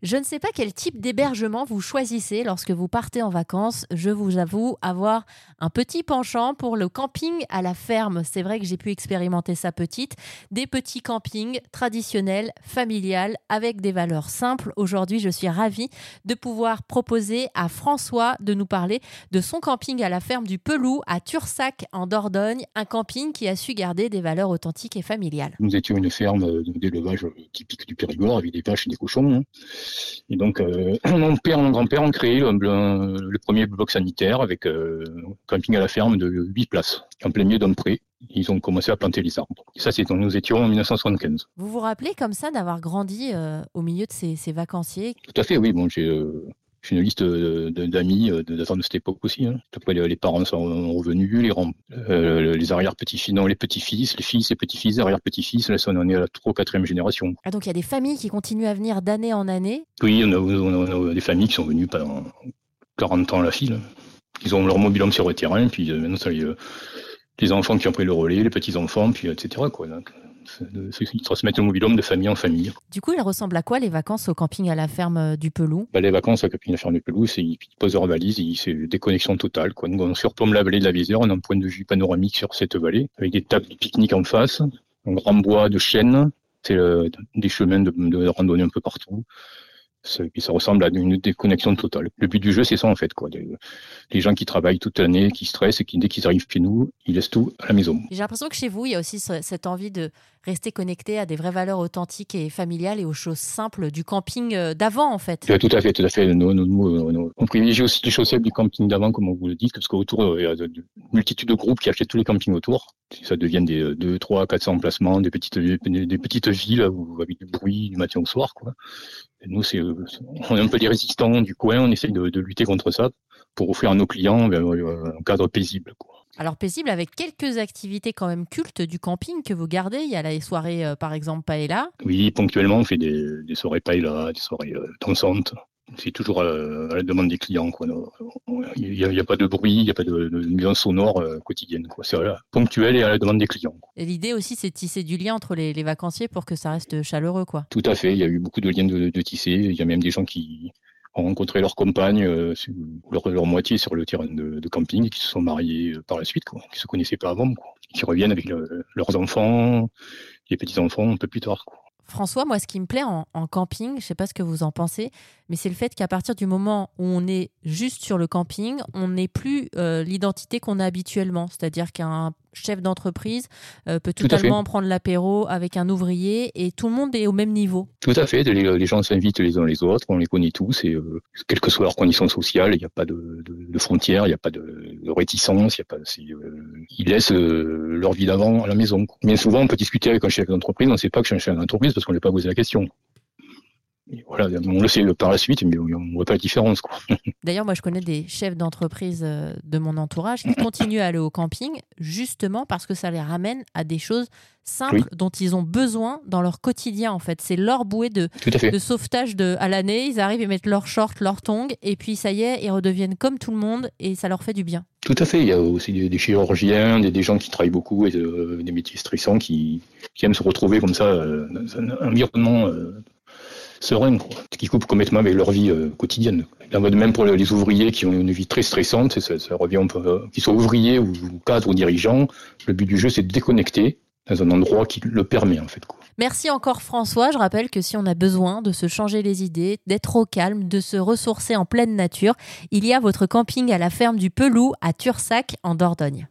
Je ne sais pas quel type d'hébergement vous choisissez lorsque vous partez en vacances. Je vous avoue avoir un petit penchant pour le camping à la ferme. C'est vrai que j'ai pu expérimenter ça petite. Des petits campings traditionnels, familiales, avec des valeurs simples. Aujourd'hui, je suis ravie de pouvoir proposer à François de nous parler de son camping à la ferme du Pelou à Tursac en Dordogne. Un camping qui a su garder des valeurs authentiques et familiales. Nous étions une ferme d'élevage typique du Périgord avec des vaches et des cochons. Hein. Et donc, euh, mon père et mon grand-père ont créé le, premier bloc sanitaire avec euh, un camping à la ferme de 8 places, en plein milieu d'un pré. Ils ont commencé à planter les arbres. Et ça, c'est quand nous étions en 1975. Vous vous rappelez comme ça d'avoir grandi euh, au milieu de ces, ces, vacanciers? Tout à fait, oui. Bon, j'ai j'ai une liste d'amis de, de, cette époque aussi. Hein. Après, les, parents sont revenus, les, euh, les arrière-petits-fils, non, les petits-fils, les fils et petits-fils, arrière-petits-fils, là, on en est à la 3 ou 4 génération. Ah, donc il y a des familles qui continuent à venir d'année en année Oui, on a, des familles qui sont venues pendant 40 ans à la file. Ils ont leur mobilhome sur le terrain, puis euh, maintenant, ça, les, euh, les enfants qui ont pris le relais, les petits-enfants, puis etc. Quoi, donc de, ils transmettent le mobilhome de famille en famille. Du coup, il ressemble à quoi les vacances au camping à la ferme euh, du Pelou? Bah, Les vacances au camping à la ferme du Pelou, c'est ils posent leur valise, c'est déconnexion totale. Quoi. Nous, on surplombe la vallée de la Vézère, on a un point de vue panoramique sur cette vallée, avec des tables de pique-nique en face, un grand bois de chêne, c'est euh, des chemins de, de randonnée un peu partout ça ressemble à une déconnexion totale. Le but du jeu, c'est ça en fait, quoi. Les gens qui travaillent toute l'année, qui stressent et qui dès qu'ils arrivent chez nous, ils laissent tout à la maison. J'ai l'impression que chez vous, il y a aussi cette envie de rester connecté à des vraies valeurs authentiques et familiales et aux choses simples du camping euh, d'avant, en fait. Tout à fait, tout à fait. on privilégie aussi les choses simples du camping d'avant, comme vous le dites, parce qu'autour, il y a multitude de groupes qui achètent tous les campings autour. Ça devient des 2, 3, 400 emplacements, des petites, des petites villes où, avec du bruit du matin au soir, quoi. nous, c'est, on est un peu des résistants du coin, on essaye de, lutter contre ça pour offrir à nos clients euh, un cadre paisible. Quoi. Alors paisible avec quelques activités quand même cultes du camping que vous gardez. Il y a les soirées euh, par exemple paella. Oui, ponctuellement on fait des, soirées paella, des soirées euh, dansantes. C'est toujours à, la demande des clients. Il n'y a, pas de bruit, il n'y a pas de, de sonore quotidienne. C'est ponctuel et à la demande des clients. Et l'idée aussi, c'est de tisser du lien entre les, vacanciers pour que ça reste chaleureux. Quoi. Tout à fait. Il y a eu beaucoup de liens de, de tisser. Il y a même des gens qui, ont rencontré leur compagne, euh, leur, leur, moitié sur le terrain de, de, camping, et qui se sont mariés euh, par la suite, quoi, qui se connaissaient pas avant, quoi, qui reviennent avec leurs enfants, les petits enfants un peu plus tard. Quoi. François, moi, ce qui me plaît en, camping, je ne sais pas ce que vous en pensez, mais c'est le fait qu'à partir du moment où on est juste sur le camping, on n'est plus euh, l'identité qu'on a habituellement. C'est-à-dire qu'un chef d'entreprise euh, peut totalement prendre l'apéro avec un ouvrier et tout le monde est au même niveau. Tout à fait. Les, gens s'invitent les uns les autres, on les connaît tous et euh, quelle que soit leur condition sociale, il n'y a pas de, frontières, il n'y a pas de, réticence, il y a pas. ils laissent leur vie d'avant à la maison. Bien souvent, on peut discuter avec un chef d'entreprise, on ne sait pas que c'est un chef d'entreprise parce qu'on ne lui a pas posé la question. Voilà, on le sait par la suite, mais on ne voit pas la différence. D'ailleurs, moi, je connais des chefs d'entreprise euh, de mon entourage qui continuent à aller au camping justement parce que ça les ramène à des choses simples dont ils ont besoin dans leur quotidien. En fait, c'est leur bouée de, de sauvetage de, à l'année. Ils arrivent, ils mettent leurs shorts, leurs tongs, et puis ça y est, ils redeviennent comme tout le monde et ça leur fait du bien. Tout à fait. Il y a aussi des, chirurgiens, des, gens qui travaillent beaucoup et euh, des métiers stressants qui, aiment se retrouver comme ça euh, dans un environnement euh, serein, quoi, qui coupe complètement avec leur vie quotidienne. La mode même pour les ouvriers qui ont une vie très stressante, ça, ça revient un peu, qu'ils soient ouvriers ou cadres ou dirigeants, le but du jeu c'est de déconnecter dans un endroit qui le permet en fait. Merci encore François. Je rappelle que si on a besoin de se changer les idées, d'être au calme, de se ressourcer en pleine nature, il y a votre camping à la ferme du Pelou à Tursac en Dordogne.